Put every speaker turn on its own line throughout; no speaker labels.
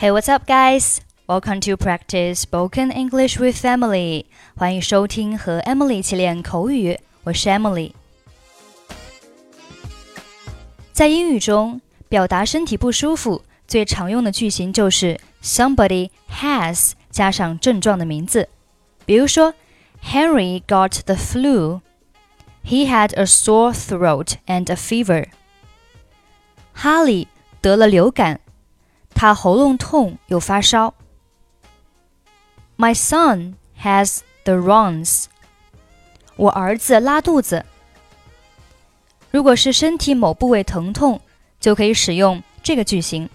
Hey, what's up, guys? Welcome to practice spoken English with Emily. 欢迎收听和 Emily 一起练口语，我是 Emily。在英语中，表达身体不舒服最常用的句型就是 somebody has 加上症状的名字。比如说，Harry got the flu. He had a sore throat and a fever. 哈利得了流感。他喉咙痛又发烧。My son has the runs. 我儿子拉肚子。如果是身体某部位疼痛，就可以使用这个句型：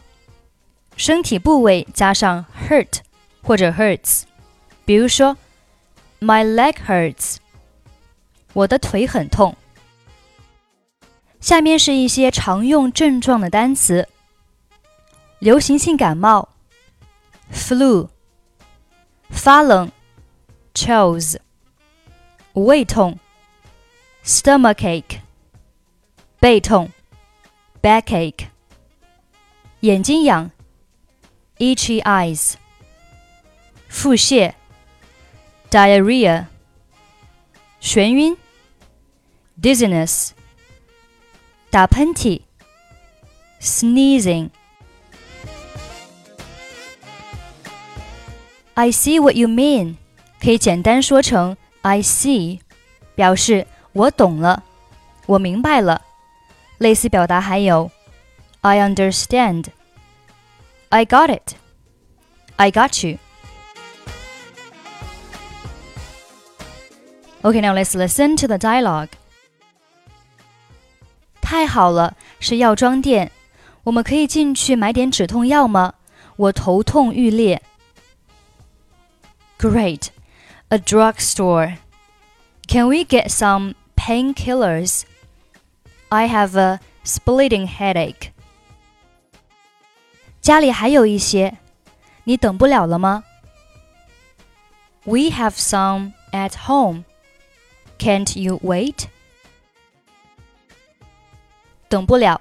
身体部位加上 hurt 或者 hurts。比如说，My leg hurts。我的腿很痛。下面是一些常用症状的单词：流行性感冒 （flu）、发冷 （chills）、胃痛 （stomachache）、背痛 （backache）、眼睛痒 （itchy eyes）、腹泻 （diarrhea）、眩晕 （dizziness）。打喷嚏，sneezing。 I see what you mean，可以简单说成 I see，表示我懂了，我明白了。类似表达还有 I understand，I got it，I got you。Okay, now let's listen to the dialogue. 太好了，是药妆店，我们可以进去买点止痛药吗？我头痛欲裂。 Great, a drugstore. Can we get some painkillers? I have a splitting headache. 家里还有一些，你等不了了吗？We have some at home. Can't you wait? 等不了，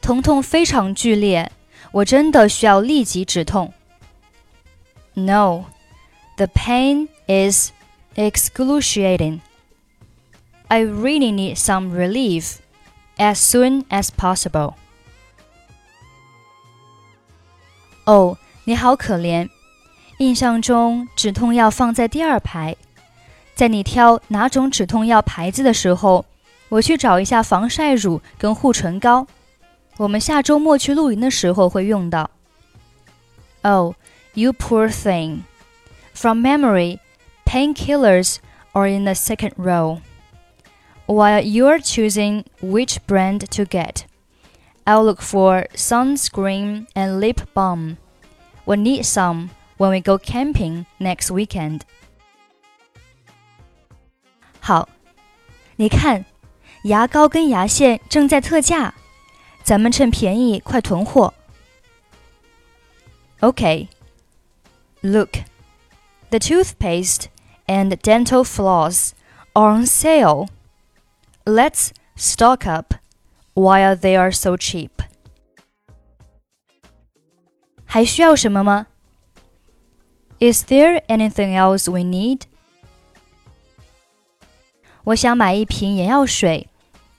疼痛非常剧烈，我真的需要立即止痛。No, the pain is excruciating. I really need some relief as soon as possible. 哦，你好可怜。印象中止痛药放在第二排，在你挑哪种止痛药牌子的时候。我去找一下防晒乳跟护唇膏，我们下周末去露营的时候会用到。Oh, you poor thing. From memory, painkillers are in the second row. While you're choosing which brand to get, I'll look for sunscreen and lip balm. We'll need some when we go camping next weekend. 好，你看。牙膏跟牙线正在特价，咱们趁便宜快囤货。Okay. Look, the toothpaste and dental floss are on sale. Let's stock up while they are so cheap. 还需要什么吗？Is there anything else we need? 我想买一瓶眼药水。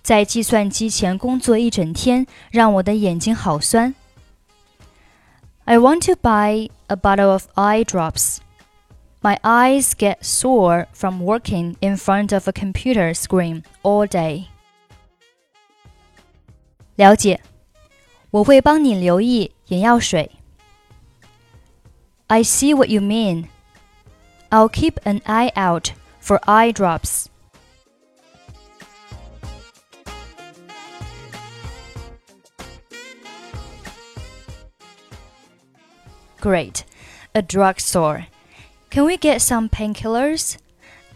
在计算机前工作一整天，让我的眼睛好酸。I want to buy a bottle of eye drops. My eyes get sore from working in front of a computer screen all day. 了解，我会帮你留意眼药水。I see what you mean. I'll keep an eye out for eye drops. Great. A drugstore. Can we get some painkillers?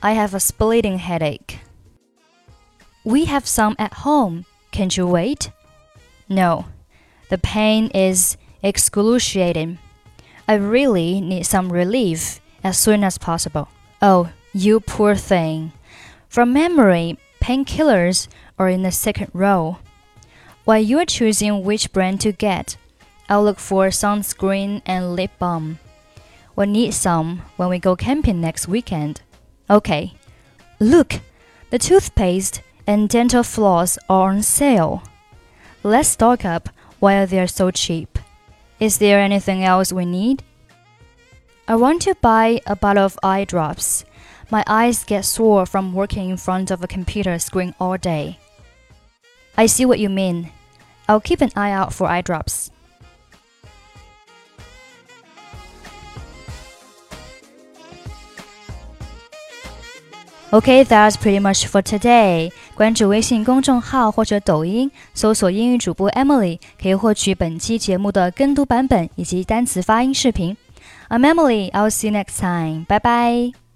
I have a splitting headache. We have some at home. Can't you wait? No. The pain is excruciating. I really need some relief as soon as possible. Oh, you poor thing. From memory, painkillers are in the second row. While you're choosing which brand to get, I'll look for sunscreen and lip balm. We'll need some when we go camping next weekend. Okay. Look, the toothpaste and dental floss are on sale. Let's stock up while they're so cheap. Is there anything else we need? I want to buy a bottle of eye drops. My eyes get sore from working in front of a computer screen all day. I see what you mean. I'll keep an eye out for eye drops. Okay, that's pretty much for today. 关注微信公众号或者抖音，搜索英语主播 Emily，可以获取本期节目的跟读版本以及单词发音视频。I'm Emily. I'll see you next time. Bye bye.